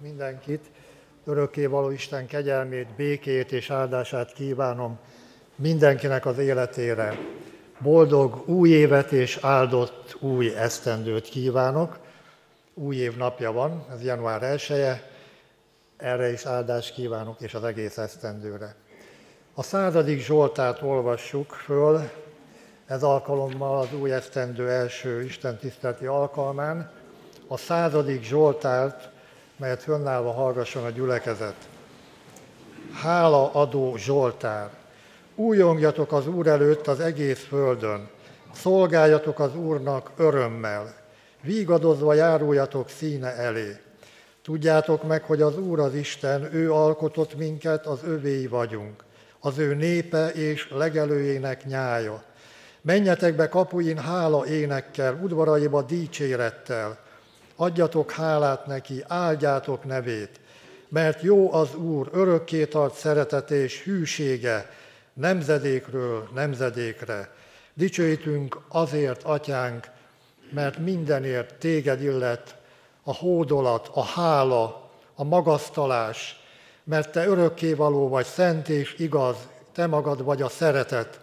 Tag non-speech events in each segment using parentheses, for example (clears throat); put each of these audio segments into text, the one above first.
mindenkit. Örökké való Isten kegyelmét, békét és áldását kívánom mindenkinek az életére. Boldog új évet és áldott új esztendőt kívánok. Új év napja van, ez január 1 -e. erre is áldást kívánok, és az egész esztendőre. A századik Zsoltát olvassuk föl, ez alkalommal az új esztendő első Isten tiszteleti alkalmán. A századik Zsoltárt, melyet fönnállva hallgasson a gyülekezet. Hála adó Zsoltár! Újongjatok az Úr előtt az egész földön, szolgáljatok az Úrnak örömmel, vígadozva járuljatok színe elé. Tudjátok meg, hogy az Úr az Isten, ő alkotott minket, az övéi vagyunk, az ő népe és legelőjének nyája. Menjetek be kapuin hála énekkel, udvaraiba dicsérettel, adjatok hálát neki, áldjátok nevét, mert jó az Úr, örökké tart szeretet és hűsége, nemzedékről nemzedékre. Dicsőítünk azért, atyánk, mert mindenért téged illet a hódolat, a hála, a magasztalás, mert te örökkévaló vagy, szent és igaz, te magad vagy a szeretet.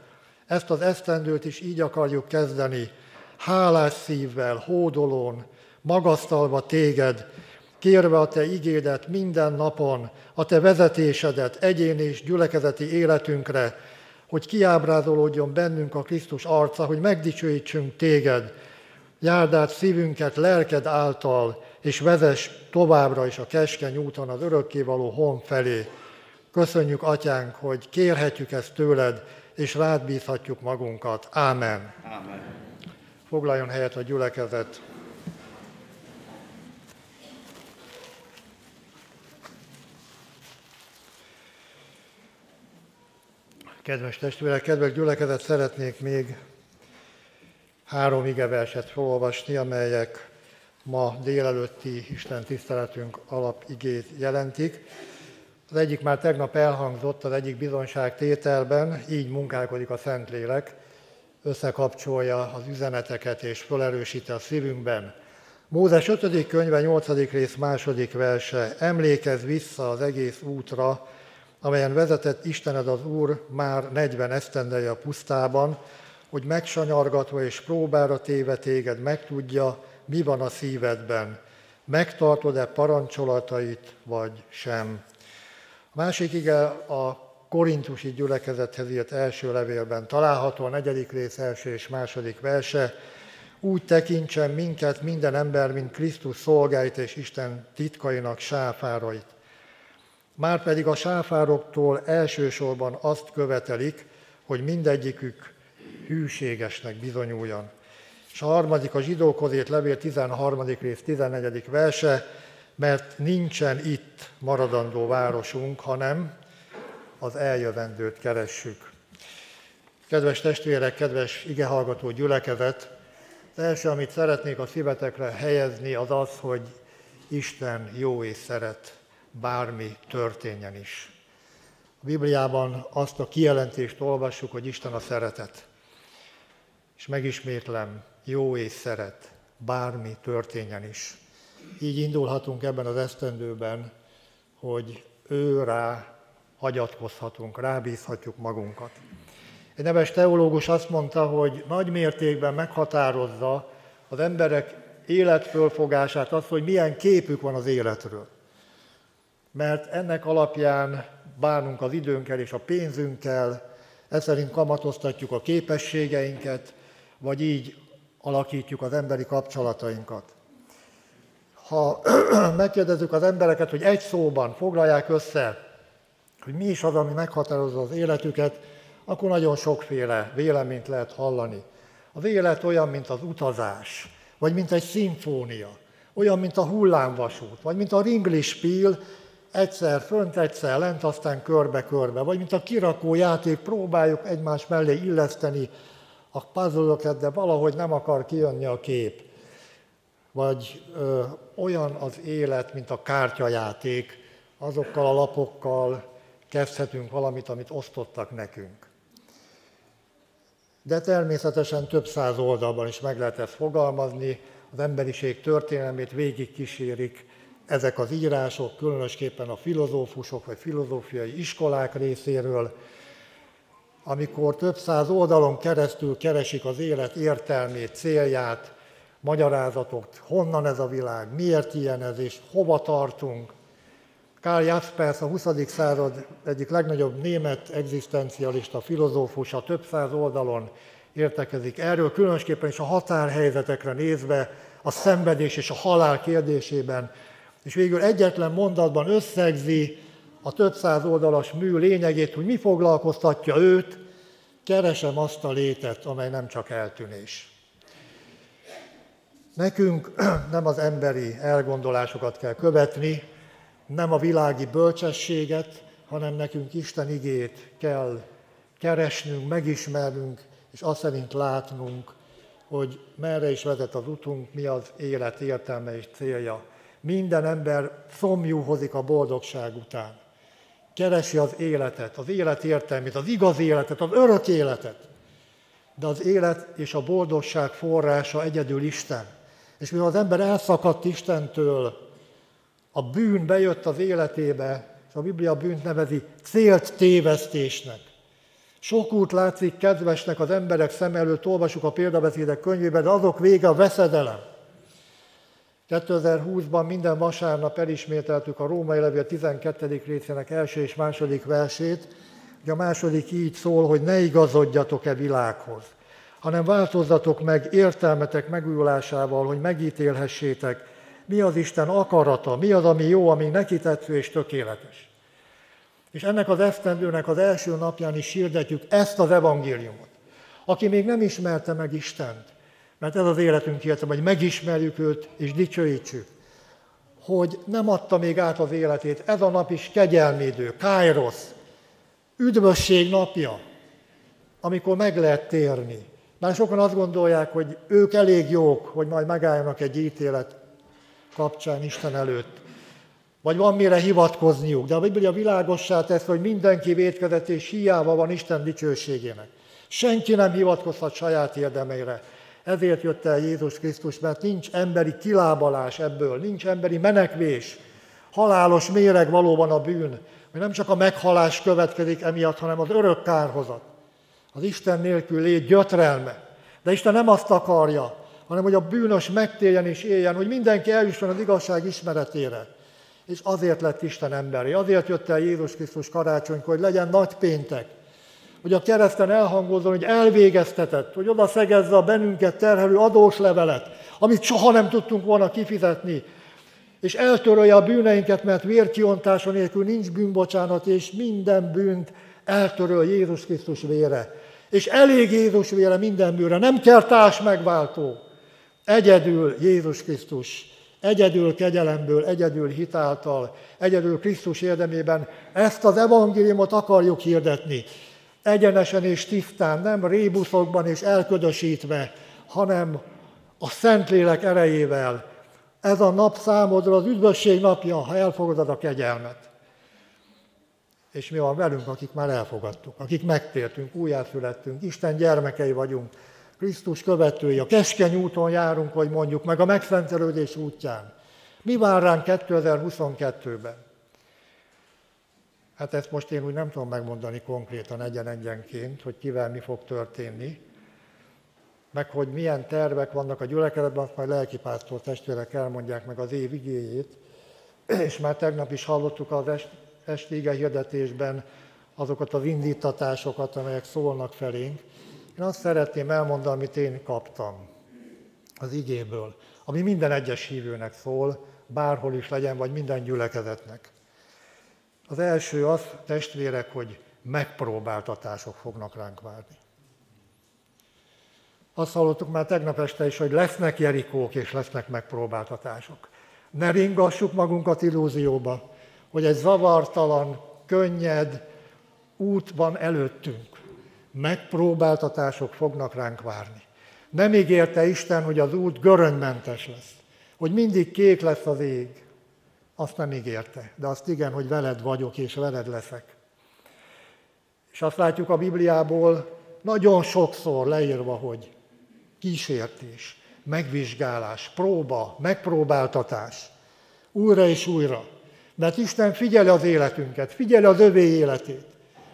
Ezt az esztendőt is így akarjuk kezdeni, hálás szívvel, hódolón, magasztalva téged, kérve a te igédet minden napon, a te vezetésedet egyéni és gyülekezeti életünkre, hogy kiábrázolódjon bennünk a Krisztus arca, hogy megdicsőítsünk téged, járd át szívünket lelked által, és vezess továbbra is a keskeny úton az örökkévaló hon felé. Köszönjük, Atyánk, hogy kérhetjük ezt tőled, és rád bízhatjuk magunkat. Ámen. Ámen. Foglaljon helyet a gyülekezet. Kedves testvérek, kedves gyülekezet, szeretnék még három igeverset felolvasni, amelyek ma délelőtti Isten tiszteletünk alapigét jelentik. Az egyik már tegnap elhangzott, az egyik bizonság tételben, így munkálkodik a Szentlélek, összekapcsolja az üzeneteket és felerősíti a szívünkben. Mózes 5. könyve 8. rész második verse, emlékezz vissza az egész útra, amelyen vezetett Istened az Úr már 40 esztendeje a pusztában, hogy megsanyargatva és próbára téve téged megtudja, mi van a szívedben, megtartod-e parancsolatait, vagy sem. A másik ige a korintusi gyülekezethez írt első levélben található a negyedik rész első és második verse, úgy tekintsen minket minden ember, mint Krisztus szolgáit és Isten titkainak sáfárait. Márpedig a sáfároktól elsősorban azt követelik, hogy mindegyikük hűségesnek bizonyuljon. És a harmadik a zsidókhoz írt levél 13. rész 14. verse, mert nincsen itt maradandó városunk, hanem az eljövendőt keressük. Kedves testvérek, kedves igehallgató gyülekezet, az első, amit szeretnék a szívetekre helyezni, az az, hogy Isten jó és szeret bármi történjen is. A Bibliában azt a kijelentést olvassuk, hogy Isten a szeretet. És megismétlem, jó és szeret, bármi történjen is. Így indulhatunk ebben az esztendőben, hogy ő rá hagyatkozhatunk, rábízhatjuk magunkat. Egy neves teológus azt mondta, hogy nagy mértékben meghatározza az emberek életfölfogását az, hogy milyen képük van az életről mert ennek alapján bánunk az időnkkel és a pénzünkkel, ez szerint kamatoztatjuk a képességeinket, vagy így alakítjuk az emberi kapcsolatainkat. Ha (clears throat) megkérdezzük az embereket, hogy egy szóban foglalják össze, hogy mi is az, ami meghatározza az életüket, akkor nagyon sokféle véleményt lehet hallani. Az élet olyan, mint az utazás, vagy mint egy szimfónia, olyan, mint a hullámvasút, vagy mint a ringlispíl, egyszer fönt, egyszer lent, aztán körbe-körbe. Vagy mint a kirakó játék, próbáljuk egymás mellé illeszteni a puzzle de valahogy nem akar kijönni a kép. Vagy ö, olyan az élet, mint a kártyajáték, azokkal a lapokkal kezdhetünk valamit, amit osztottak nekünk. De természetesen több száz oldalban is meg lehet ezt fogalmazni, az emberiség történelmét végig kísérik ezek az írások, különösképpen a filozófusok vagy filozófiai iskolák részéről, amikor több száz oldalon keresztül keresik az élet értelmét, célját, magyarázatot, honnan ez a világ, miért ilyen ez, és hova tartunk. Karl Jaspers, a 20. század egyik legnagyobb német egzisztencialista, filozófusa több száz oldalon értekezik erről, különösképpen is a határhelyzetekre nézve, a szenvedés és a halál kérdésében, és végül egyetlen mondatban összegzi a több száz oldalas mű lényegét, hogy mi foglalkoztatja őt, keresem azt a létet, amely nem csak eltűnés. Nekünk (clears throat) nem az emberi elgondolásokat kell követni, nem a világi bölcsességet, hanem nekünk Isten igét kell keresnünk, megismernünk, és azt szerint látnunk, hogy merre is vezet az utunk, mi az élet értelme és célja. Minden ember szomjúhozik a boldogság után. Keresi az életet, az élet értelmét, az igaz életet, az örök életet. De az élet és a boldogság forrása egyedül Isten. És mivel az ember elszakadt Istentől, a bűn bejött az életébe, és a Biblia bűnt nevezi célt tévesztésnek. Sok út látszik kedvesnek az emberek szem előtt, olvasjuk a példabeszédek könyvében, de azok vége a veszedelem. 2020-ban minden vasárnap elismételtük a Római Levél 12. részének első és második versét, hogy a második így szól, hogy ne igazodjatok-e világhoz, hanem változzatok meg értelmetek megújulásával, hogy megítélhessétek, mi az Isten akarata, mi az, ami jó, ami neki tetsző és tökéletes. És ennek az esztendőnek az első napján is hirdetjük ezt az evangéliumot. Aki még nem ismerte meg Istent, mert ez az életünk értem, hogy megismerjük őt és dicsőítsük, hogy nem adta még át az életét. Ez a nap is kegyelmédő, kájrosz, üdvösség napja, amikor meg lehet térni. Már sokan azt gondolják, hogy ők elég jók, hogy majd megálljanak egy ítélet kapcsán Isten előtt. Vagy van mire hivatkozniuk, de a Biblia világossá tesz, hogy mindenki védkezett és hiába van Isten dicsőségének. Senki nem hivatkozhat saját érdemeire. Ezért jött el Jézus Krisztus, mert nincs emberi kilábalás ebből, nincs emberi menekvés. Halálos méreg valóban a bűn, hogy nem csak a meghalás következik emiatt, hanem az örök kárhozat. Az Isten nélkül lét gyötrelme. De Isten nem azt akarja, hanem hogy a bűnös megtérjen és éljen, hogy mindenki eljusson az igazság ismeretére. És azért lett Isten emberi, azért jött el Jézus Krisztus karácsonykor, hogy legyen nagy péntek, hogy a kereszten elhangozzon, hogy elvégeztetett, hogy oda szegezze a bennünket terhelő adós levelet, amit soha nem tudtunk volna kifizetni, és eltörölje a bűneinket, mert vérkiontása nélkül nincs bűnbocsánat, és minden bűnt eltöröl Jézus Krisztus vére. És elég Jézus vére minden bűnre, nem kell társ megváltó. Egyedül Jézus Krisztus, egyedül kegyelemből, egyedül hitáltal, egyedül Krisztus érdemében ezt az evangéliumot akarjuk hirdetni egyenesen és tisztán, nem rébuszokban és elködösítve, hanem a Szentlélek erejével. Ez a nap számodra az üdvösség napja, ha elfogadod a kegyelmet. És mi van velünk, akik már elfogadtuk, akik megtértünk, újjászülettünk, Isten gyermekei vagyunk, Krisztus követői, a keskeny úton járunk, hogy mondjuk, meg a megszentelődés útján. Mi vár ránk 2022-ben? Hát ezt most én úgy nem tudom megmondani konkrétan egyen-egyenként, hogy kivel mi fog történni, meg hogy milyen tervek vannak a gyülekezetben, azt majd lelkipásztor testvérek elmondják meg az év igéjét, és már tegnap is hallottuk az est, esti hirdetésben azokat az indítatásokat, amelyek szólnak felénk. Én azt szeretném elmondani, amit én kaptam az igéből, ami minden egyes hívőnek szól, bárhol is legyen, vagy minden gyülekezetnek. Az első az, testvérek, hogy megpróbáltatások fognak ránk várni. Azt hallottuk már tegnap este is, hogy lesznek jerikók és lesznek megpróbáltatások. Ne ringassuk magunkat illúzióba, hogy egy zavartalan, könnyed út van előttünk. Megpróbáltatások fognak ránk várni. Nem ígérte Isten, hogy az út görönymentes lesz, hogy mindig kék lesz az ég, azt nem ígérte, de azt igen, hogy veled vagyok és veled leszek. És azt látjuk a Bibliából nagyon sokszor leírva, hogy kísértés, megvizsgálás, próba, megpróbáltatás. Újra és újra. Mert Isten figyeli az életünket, figyeli az övé életét.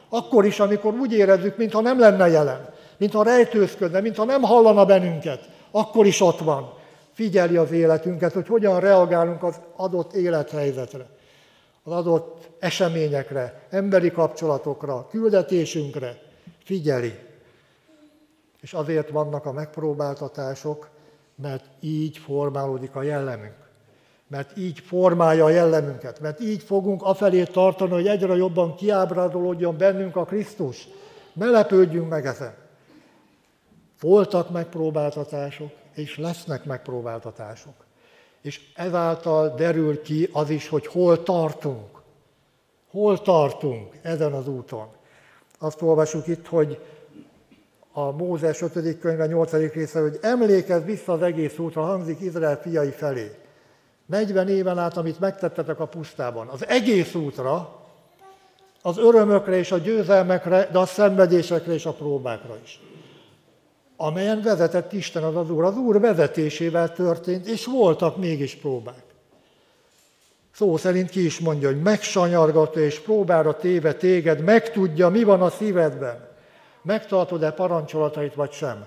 Akkor is, amikor úgy érezzük, mintha nem lenne jelen, mintha rejtőzködne, mintha nem hallana bennünket, akkor is ott van. Figyeli az életünket, hogy hogyan reagálunk az adott élethelyzetre, az adott eseményekre, emberi kapcsolatokra, küldetésünkre. Figyeli. És azért vannak a megpróbáltatások, mert így formálódik a jellemünk. Mert így formálja a jellemünket, mert így fogunk afelé tartani, hogy egyre jobban kiábrádolódjon bennünk a Krisztus. Ne lepődjünk meg ezen. Voltak megpróbáltatások, és lesznek megpróbáltatások. És ezáltal derül ki az is, hogy hol tartunk. Hol tartunk ezen az úton. Azt olvasjuk itt, hogy a Mózes 5. könyve 8. része, hogy emlékezz vissza az egész útra, hangzik Izrael fiai felé. 40 éven át, amit megtettetek a pusztában, az egész útra, az örömökre és a győzelmekre, de a szenvedésekre és a próbákra is. Amelyen vezetett Isten az az Úr. Az Úr vezetésével történt, és voltak mégis próbák. Szó szerint ki is mondja, hogy megsanyargatja és próbára téve téged, megtudja, mi van a szívedben. Megtartod-e parancsolatait, vagy sem?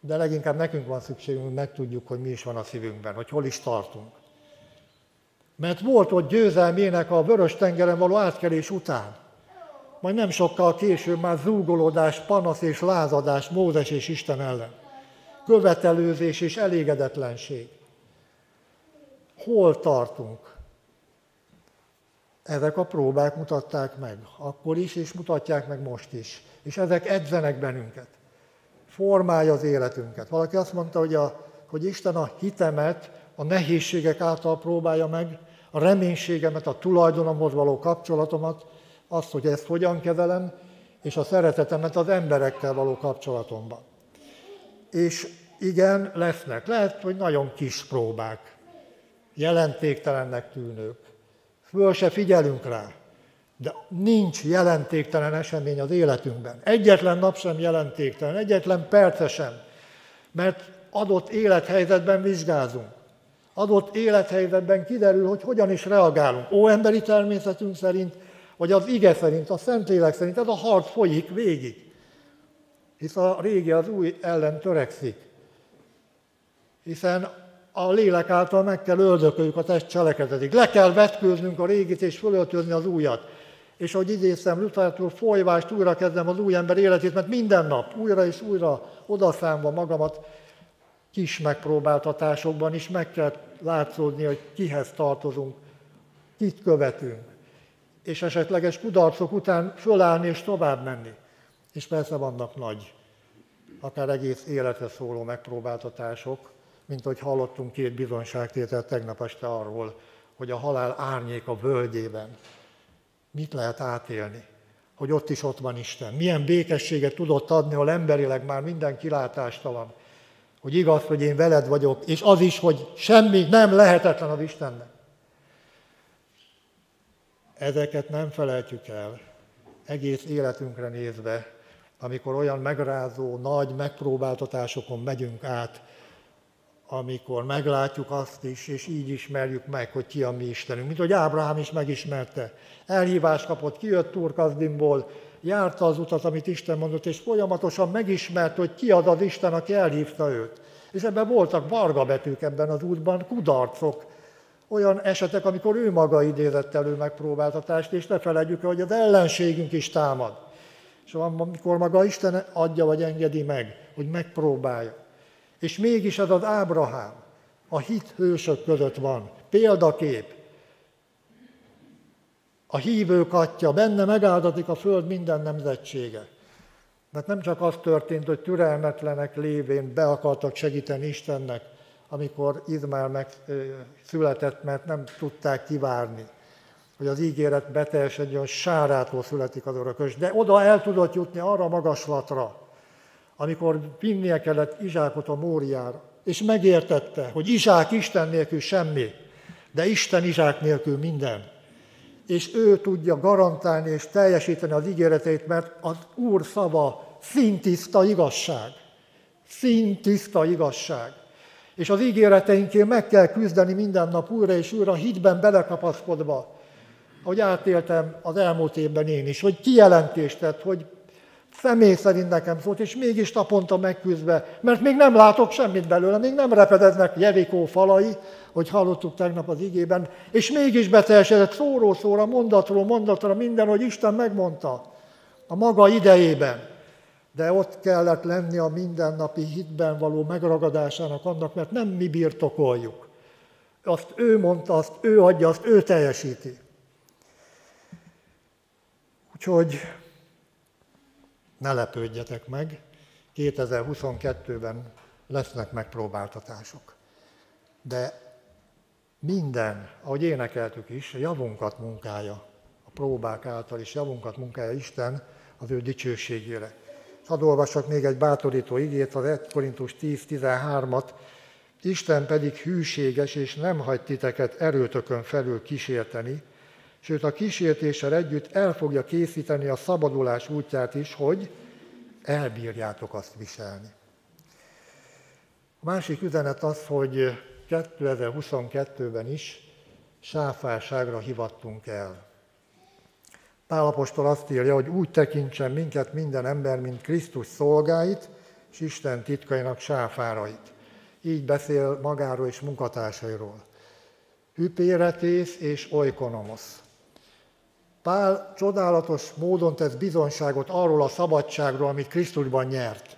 De leginkább nekünk van szükségünk, hogy megtudjuk, hogy mi is van a szívünkben, hogy hol is tartunk. Mert volt ott győzelmének a vörös tengeren való átkelés után. Majd nem sokkal később már zúgolódás, panasz és lázadás Mózes és Isten ellen. Követelőzés és elégedetlenség. Hol tartunk? Ezek a próbák mutatták meg, akkor is, és mutatják meg most is. És ezek edzenek bennünket. Formálja az életünket. Valaki azt mondta, hogy, a, hogy Isten a hitemet a nehézségek által próbálja meg, a reménységemet, a tulajdonomhoz való kapcsolatomat, azt, hogy ezt hogyan kezelem, és a szeretetemet az emberekkel való kapcsolatomban. És igen, lesznek. Lehet, hogy nagyon kis próbák, jelentéktelennek tűnők. Föl se figyelünk rá, de nincs jelentéktelen esemény az életünkben. Egyetlen nap sem jelentéktelen, egyetlen perce sem, mert adott élethelyzetben vizsgázunk. Adott élethelyzetben kiderül, hogy hogyan is reagálunk. Ó emberi természetünk szerint, vagy az ige szerint, a Szentlélek szerint. Ez a harc folyik végig. Hisz a régi az új ellen törekszik. Hiszen a lélek által meg kell öldököljük a test cselekedetig. Le kell vetkőznünk a régit és fölöltözni az újat. És ahogy idéztem Luthertől, folyvást újra kezdem az új ember életét, mert minden nap újra és újra odaszámva magamat kis megpróbáltatásokban is meg kell látszódni, hogy kihez tartozunk, kit követünk, és esetleges kudarcok után fölállni és tovább menni. És persze vannak nagy, akár egész életre szóló megpróbáltatások, mint hogy hallottunk két bizonyságtételt tegnap este arról, hogy a halál árnyék a völgyében. Mit lehet átélni? Hogy ott is ott van Isten. Milyen békességet tudott adni, ahol emberileg már minden kilátástalan. Hogy igaz, hogy én veled vagyok, és az is, hogy semmi nem lehetetlen az Istennek. Ezeket nem felejtjük el, egész életünkre nézve, amikor olyan megrázó, nagy megpróbáltatásokon megyünk át, amikor meglátjuk azt is, és így ismerjük meg, hogy ki a mi Istenünk. Mint hogy Ábrahám is megismerte. Elhívást kapott, kijött Turkazdimból, járta az utat, amit Isten mondott, és folyamatosan megismerte, hogy ki az az Isten, aki elhívta őt. És ebben voltak varga betűk ebben az útban, kudarcok, olyan esetek, amikor ő maga idézett elő megpróbáltatást, és ne felejtjük el, hogy az ellenségünk is támad. És amikor maga Isten adja vagy engedi meg, hogy megpróbálja. És mégis ez az Ábrahám a hit hősök között van, példakép. A hívők atya, benne megáldatik a föld minden nemzetsége. Mert nem csak az történt, hogy türelmetlenek lévén be akartak segíteni Istennek, amikor Izmael megszületett, mert nem tudták kivárni, hogy az ígéret beteljesedjön, sárától születik az örökös. De oda el tudott jutni arra a magaslatra, amikor vinnie kellett Izsákot a Móriára, és megértette, hogy Izsák Isten nélkül semmi, de Isten Izsák nélkül minden. És ő tudja garantálni és teljesíteni az ígéreteit, mert az Úr szava szintiszta igazság. Szintiszta igazság. És az ígéreteinkért meg kell küzdeni minden nap újra és újra, hitben belekapaszkodva, ahogy átéltem az elmúlt évben én is, hogy kijelentést tett, hogy személy szerint nekem szólt, és mégis naponta megküzdve, mert még nem látok semmit belőle, még nem repedeznek Jerikó falai, hogy hallottuk tegnap az igében, és mégis beteljesedett szóról szóra, mondatról mondatra minden, hogy Isten megmondta a maga idejében. De ott kellett lenni a mindennapi hitben való megragadásának annak, mert nem mi birtokoljuk. Azt ő mondta, azt ő adja, azt ő teljesíti. Úgyhogy ne lepődjetek meg, 2022-ben lesznek megpróbáltatások. De minden, ahogy énekeltük is, a javunkat munkája, a próbák által is javunkat munkája Isten az ő dicsőségére. Hadd olvassak még egy bátorító igét, az 1 Korintus 10-13-at. Isten pedig hűséges, és nem hagy titeket erőtökön felül kísérteni, sőt a kísértéssel együtt el fogja készíteni a szabadulás útját is, hogy elbírjátok azt viselni. A másik üzenet az, hogy 2022-ben is sáfárságra hivattunk el. Pálapostól azt írja, hogy úgy tekintsen minket minden ember, mint Krisztus szolgáit, és Isten titkainak sáfárait. Így beszél magáról és munkatársairól. Hüpéretész és oikonomosz. Pál csodálatos módon tesz bizonságot arról a szabadságról, amit Krisztusban nyert.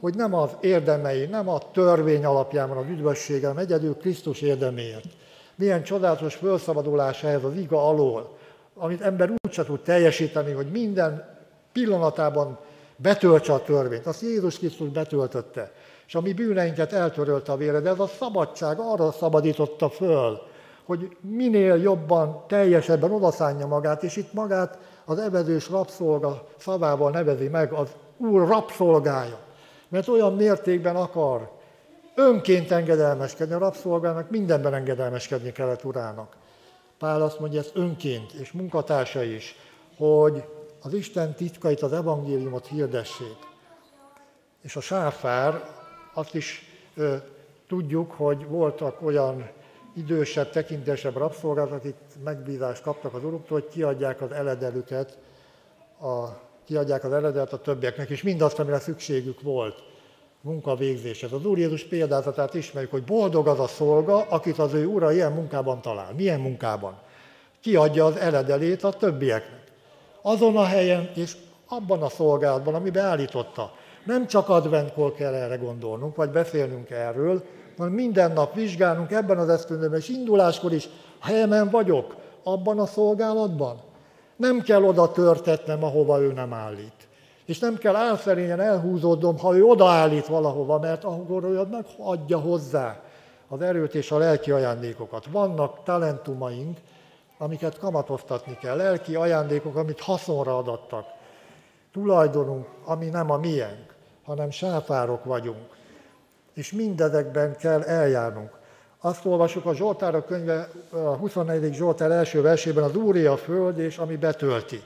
Hogy nem az érdemei, nem a törvény alapján van az üdvössége, hanem egyedül Krisztus érdeméért. Milyen csodálatos felszabadulás ehhez az iga alól, amit ember úgy tud teljesíteni, hogy minden pillanatában betöltse a törvényt. Azt Jézus Krisztus betöltötte. És a mi bűneinket eltörölte a vére, de ez a szabadság arra szabadította föl, hogy minél jobban, teljesebben odaszánja magát, és itt magát az evezős rabszolga szavával nevezi meg az Úr rabszolgája. Mert olyan mértékben akar önként engedelmeskedni, a rabszolgának mindenben engedelmeskedni kellett urának. Pál azt mondja ezt önként, és munkatársa is, hogy az Isten titkait, az evangéliumot hirdessék. És a sáfár, azt is ö, tudjuk, hogy voltak olyan idősebb, tekintesebb rabszolgák, akik megbízást kaptak az uruktól, hogy kiadják az eledelüket, a, kiadják az eledet a többieknek, és mindazt, amire szükségük volt munkavégzéshez. Az Úr Jézus példázatát ismerjük, hogy boldog az a szolga, akit az ő ura ilyen munkában talál. Milyen munkában? Kiadja az eledelét a többieknek. Azon a helyen és abban a szolgálatban, ami beállította. Nem csak adventkor kell erre gondolnunk, vagy beszélnünk erről, hanem minden nap vizsgálnunk ebben az esztendőben, és induláskor is helyemen vagyok, abban a szolgálatban. Nem kell oda törtetnem, ahova ő nem állít. És nem kell álszerényen elhúzódnom, ha ő odaállít valahova, mert akkor ő megadja hozzá az erőt és a lelki ajándékokat. Vannak talentumaink, amiket kamatoztatni kell, lelki ajándékok, amit haszonra adattak. Tulajdonunk, ami nem a miénk, hanem sáfárok vagyunk és mindezekben kell eljárnunk. Azt olvasjuk a Zsoltárok könyve a 24. Zsoltár első versében, az Úri a föld, és ami betölti.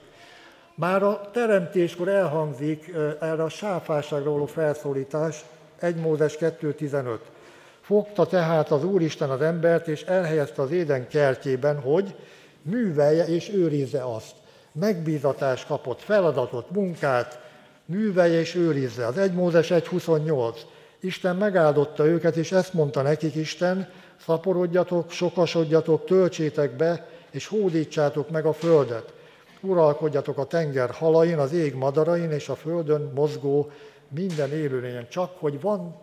Már a teremtéskor elhangzik erre a sáfárságra való felszólítás, 1 Mózes 2.15. Fogta tehát az Úristen az embert, és elhelyezte az éden kertjében, hogy művelje és őrizze azt. Megbízatást kapott, feladatot, munkát, művelje és őrizze. Az 1 Mózes 1.28. Isten megáldotta őket, és ezt mondta nekik Isten, szaporodjatok, sokasodjatok, töltsétek be, és hódítsátok meg a földet. Uralkodjatok a tenger halain, az ég madarain, és a földön mozgó minden élőlényen. Csak, hogy van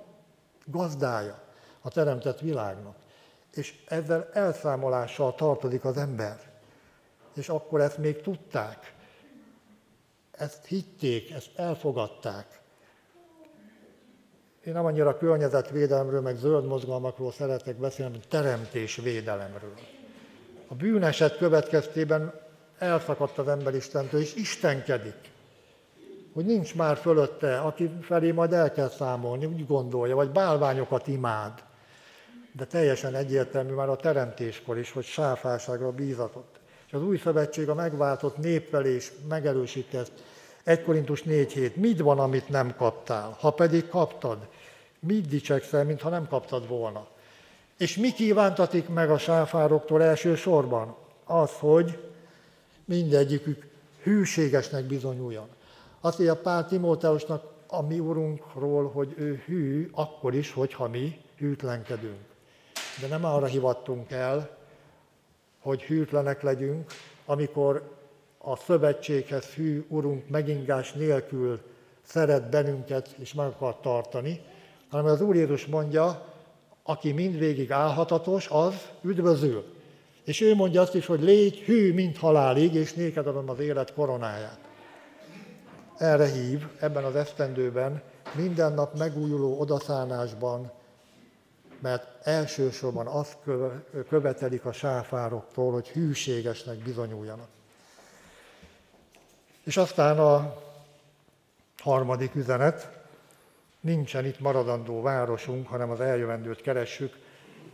gazdája a teremtett világnak. És ezzel elszámolással tartozik az ember. És akkor ezt még tudták. Ezt hitték, ezt elfogadták. Én nem annyira környezetvédelemről, meg zöld mozgalmakról szeretek beszélni, mint teremtésvédelemről. A bűneset következtében elszakadt az ember Istentől, és istenkedik. Hogy nincs már fölötte, aki felé majd el kell számolni, úgy gondolja, vagy bálványokat imád. De teljesen egyértelmű már a teremtéskor is, hogy sáfáságra bízatott. És az új szövetség a megváltott néppel is megerősíti ezt. 1 Korintus 4 hét. Mit van, amit nem kaptál? Ha pedig kaptad, mit dicsekszel, mintha nem kaptad volna? És mi kívántatik meg a sáfároktól elsősorban? Az, hogy mindegyikük hűségesnek bizonyuljon. Azt mondja Pál Timóteusnak a mi urunkról, hogy ő hű, akkor is, hogyha mi hűtlenkedünk. De nem arra hivattunk el, hogy hűtlenek legyünk, amikor a szövetséghez hű urunk megingás nélkül szeret bennünket és meg akar tartani, hanem az Úr Jézus mondja, aki mindvégig álhatatos, az üdvözül. És ő mondja azt is, hogy légy hű, mint halálig, és néked adom az élet koronáját. Erre hív ebben az esztendőben, minden nap megújuló odaszánásban, mert elsősorban azt követelik a sáfároktól, hogy hűségesnek bizonyuljanak. És aztán a harmadik üzenet, nincsen itt maradandó városunk, hanem az eljövendőt keressük.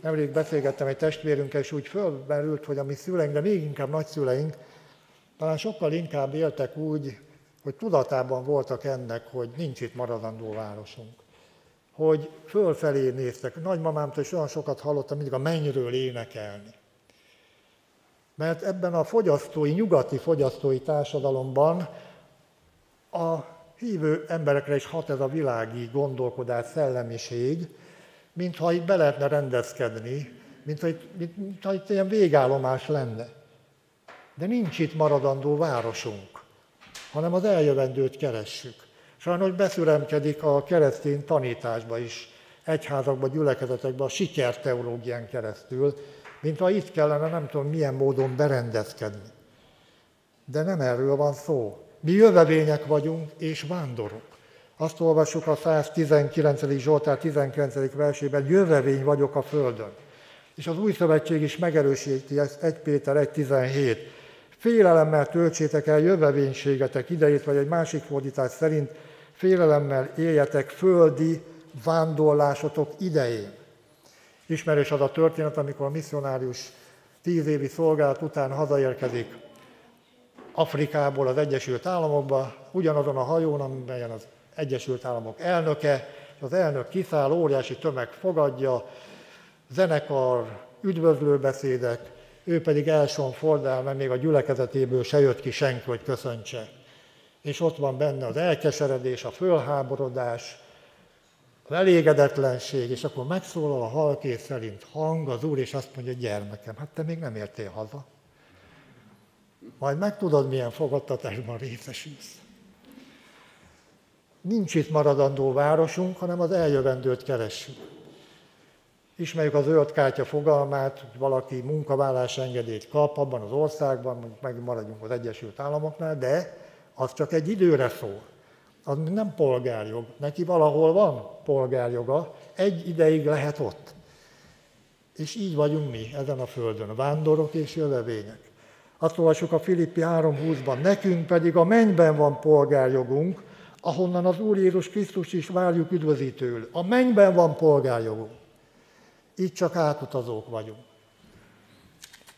Nemrég beszélgettem egy testvérünkkel, és úgy fölmerült, hogy a mi szüleink, de még inkább nagyszüleink, talán sokkal inkább éltek úgy, hogy tudatában voltak ennek, hogy nincs itt maradandó városunk. Hogy fölfelé néztek. Nagymamámtól is olyan sokat hallottam mindig a mennyről énekelni. Mert ebben a fogyasztói, nyugati fogyasztói társadalomban a hívő emberekre is hat ez a világi gondolkodás, szellemiség, mintha itt be lehetne rendezkedni, mintha itt, mintha itt ilyen végállomás lenne. De nincs itt maradandó városunk, hanem az eljövendőt keressük. Sajnos beszüremkedik a keresztény tanításba is, egyházakba, gyülekezetekbe a sikerteológián keresztül, mintha itt kellene nem tudom milyen módon berendezkedni. De nem erről van szó. Mi jövevények vagyunk és vándorok. Azt olvassuk a 119. Zsoltár 19. versében, jövevény vagyok a földön. És az új szövetség is megerősíti ezt 1 Péter 1.17. Félelemmel töltsétek el jövevénységetek idejét, vagy egy másik fordítás szerint félelemmel éljetek földi vándorlásotok idején. Ismerős az a történet, amikor a misszionárius tíz évi szolgálat után hazaérkezik Afrikából az Egyesült Államokba, ugyanazon a hajón, amelyen az Egyesült Államok elnöke, és az elnök kiszáll, óriási tömeg fogadja, zenekar, üdvözlőbeszédek, ő pedig elson fordál, mert még a gyülekezetéből se jött ki senki, hogy köszöntse. És ott van benne az elkeseredés, a fölháborodás, az elégedetlenség, és akkor megszólal a halkét szerint hang az Úr, és azt mondja, gyermekem, hát te még nem értél haza. Majd megtudod, milyen fogadtatásban részesülsz. Nincs itt maradandó városunk, hanem az eljövendőt keressük. Ismerjük az zöld kártya fogalmát, hogy valaki munkavállás engedélyt kap abban az országban, mondjuk megmaradjunk az Egyesült Államoknál, de az csak egy időre szól. Az nem polgárjog. Neki valahol van polgárjoga, egy ideig lehet ott. És így vagyunk mi ezen a földön, vándorok és jövevények. Azt olvassuk a Filippi 3.20-ban, nekünk pedig a mennyben van polgárjogunk, ahonnan az Úr Jézus Krisztus is várjuk üdvözítőül. A mennyben van polgárjogunk. Így csak átutazók vagyunk.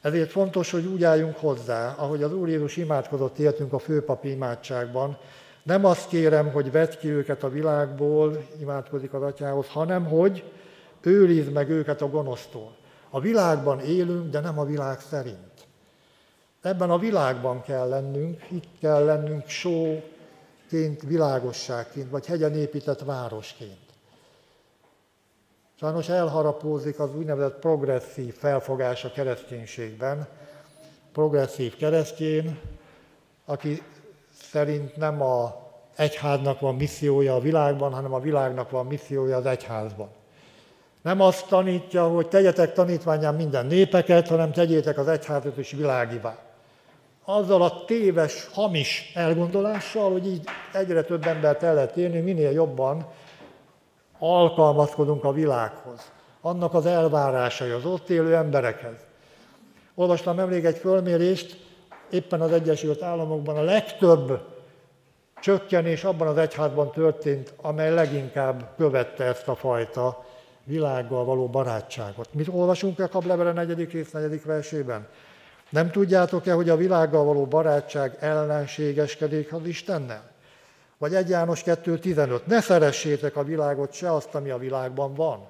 Ezért fontos, hogy úgy álljunk hozzá, ahogy az Úr Jézus imádkozott értünk a főpapi imádságban. Nem azt kérem, hogy vedd ki őket a világból, imádkozik az atyához, hanem hogy őrizd meg őket a gonosztól. A világban élünk, de nem a világ szerint. Ebben a világban kell lennünk, itt kell lennünk sóként, világosságként, vagy hegyen épített városként. Sajnos elharapózik az úgynevezett progresszív felfogás a kereszténységben. Progresszív keresztény, aki szerint nem a egyháznak van missziója a világban, hanem a világnak van missziója az egyházban. Nem azt tanítja, hogy tegyetek tanítványán minden népeket, hanem tegyétek az egyházat is világivá azzal a téves, hamis elgondolással, hogy így egyre több embert el lehet érni, minél jobban alkalmazkodunk a világhoz, annak az elvárásai, az ott élő emberekhez. Olvastam nemrég egy fölmérést, éppen az Egyesült Államokban a legtöbb csökkenés abban az egyházban történt, amely leginkább követte ezt a fajta világgal való barátságot. Mit olvasunk a Kablevere 4. rész 4. versében? Nem tudjátok-e, hogy a világgal való barátság ellenségeskedik az Istennel? Vagy 1 János 2.15. Ne szeressétek a világot, se azt, ami a világban van.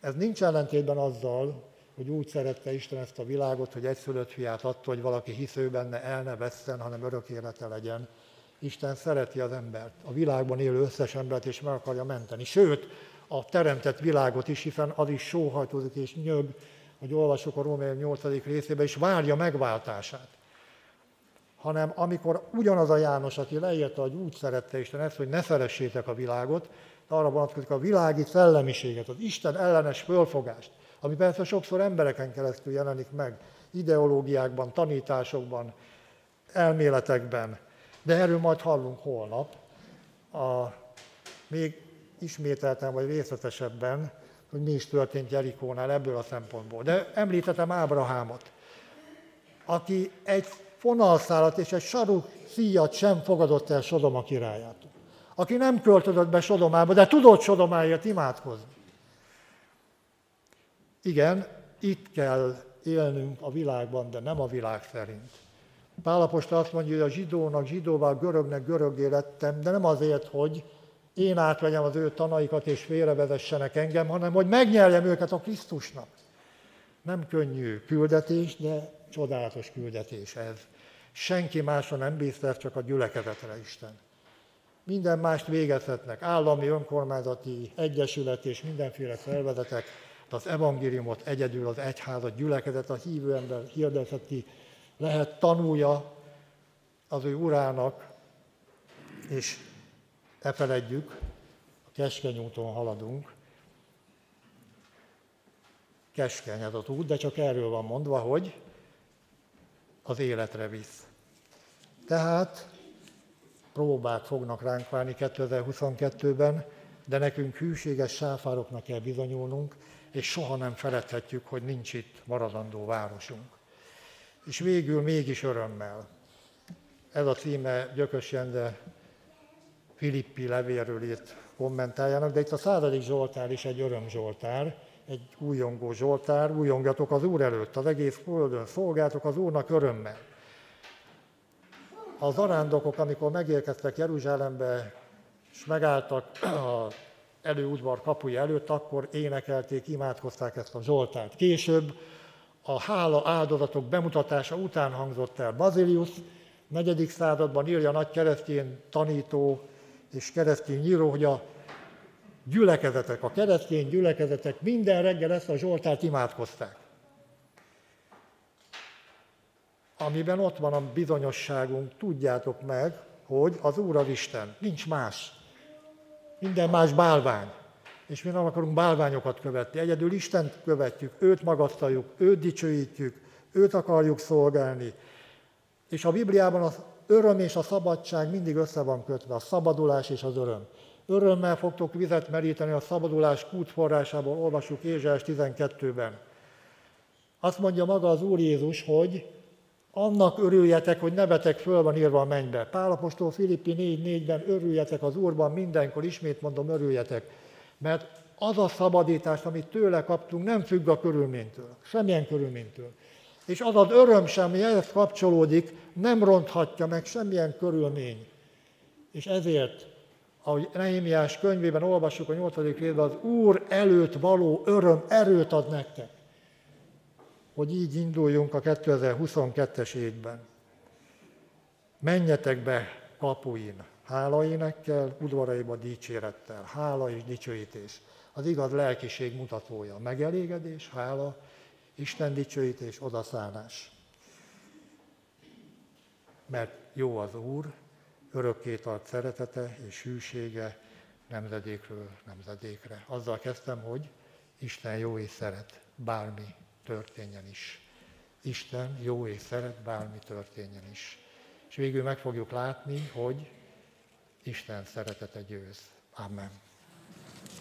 Ez nincs ellentétben azzal, hogy úgy szerette Isten ezt a világot, hogy egyszülött fiát adta, hogy valaki hisző benne el ne vesszen, hanem örök élete legyen. Isten szereti az embert, a világban élő összes embert, és meg akarja menteni. Sőt, a teremtett világot is, hiszen az is sóhajtozik és nyög, hogy olvasok a Római 8. részében, és várja megváltását. Hanem amikor ugyanaz a János, aki leírta, hogy úgy szerette Isten ezt, hogy ne szeressétek a világot, arra vonatkozik a világi szellemiséget, az Isten ellenes fölfogást, ami persze sokszor embereken keresztül jelenik meg, ideológiákban, tanításokban, elméletekben, de erről majd hallunk holnap, a, még ismételten vagy részletesebben, hogy mi is történt Jerikónál ebből a szempontból. De említettem Ábrahámot, aki egy fonalszálat és egy sarú szíjat sem fogadott el Sodoma királyától. Aki nem költözött be Sodomába, de tudott Sodomáért imádkozni. Igen, itt kell élnünk a világban, de nem a világ szerint. Pálapostól azt mondja, hogy a zsidónak zsidóvá, görögnek görögé lettem, de nem azért, hogy én átvegyem az ő tanaikat és félrevezessenek engem, hanem hogy megnyerjem őket a Krisztusnak. Nem könnyű küldetés, de csodálatos küldetés ez. Senki másra nem bízta, csak a gyülekezetre Isten. Minden mást végezhetnek, állami, önkormányzati, egyesület és mindenféle szervezetek, de az evangéliumot egyedül az egyházat, gyülekezet, a hívő ember hirdetheti, lehet tanulja az ő urának, és ne feledjük, a keskeny úton haladunk. Keskeny ez az út, de csak erről van mondva, hogy az életre visz. Tehát próbák fognak ránk várni 2022-ben, de nekünk hűséges sáfároknak kell bizonyulnunk, és soha nem feledhetjük, hogy nincs itt maradandó városunk. És végül mégis örömmel. Ez a címe Gyökös Jende Filippi levélről írt kommentáljának, de itt a századik Zsoltár is egy öröm Zsoltár, egy újongó Zsoltár, újongjatok az Úr előtt, az egész földön, szolgáltok az Úrnak örömmel. Az arándokok, amikor megérkeztek Jeruzsálembe, és megálltak az előudvar kapuja előtt, akkor énekelték, imádkozták ezt a Zsoltárt. Később a hála áldozatok bemutatása után hangzott el Bazilius, negyedik században írja nagy keresztény tanító és keresztény író, hogy a gyülekezetek, a keresztény gyülekezetek minden reggel ezt a Zsoltárt imádkozták. Amiben ott van a bizonyosságunk, tudjátok meg, hogy az Úr az Isten, nincs más. Minden más bálvány. És mi nem akarunk bálványokat követni. Egyedül Istent követjük, őt magasztaljuk, őt dicsőítjük, őt akarjuk szolgálni. És a Bibliában az öröm és a szabadság mindig össze van kötve, a szabadulás és az öröm. Örömmel fogtok vizet meríteni a szabadulás kútforrásából, olvasjuk Ézsás 12-ben. Azt mondja maga az Úr Jézus, hogy annak örüljetek, hogy nevetek föl van írva a mennybe. Pálapostól Filippi 4.4-ben örüljetek az Úrban mindenkor, ismét mondom, örüljetek. Mert az a szabadítás, amit tőle kaptunk, nem függ a körülménytől, semmilyen körülménytől. És az az öröm sem, ami ehhez kapcsolódik, nem ronthatja meg semmilyen körülmény. És ezért, ahogy Nehémiás könyvében olvassuk a 8. részben, az Úr előtt való öröm erőt ad nektek, hogy így induljunk a 2022-es évben. Menjetek be kapuin, hálaénekkel, udvaraiba dicsérettel, hála és dicsőítés. Az igaz lelkiség mutatója, megelégedés, hála, Isten dicsőítés, odaszállás. Mert jó az Úr, örökké tart szeretete és hűsége nemzedékről nemzedékre. Azzal kezdtem, hogy Isten jó és szeret, bármi történjen is. Isten jó és szeret, bármi történjen is. És végül meg fogjuk látni, hogy Isten szeretete győz. Amen.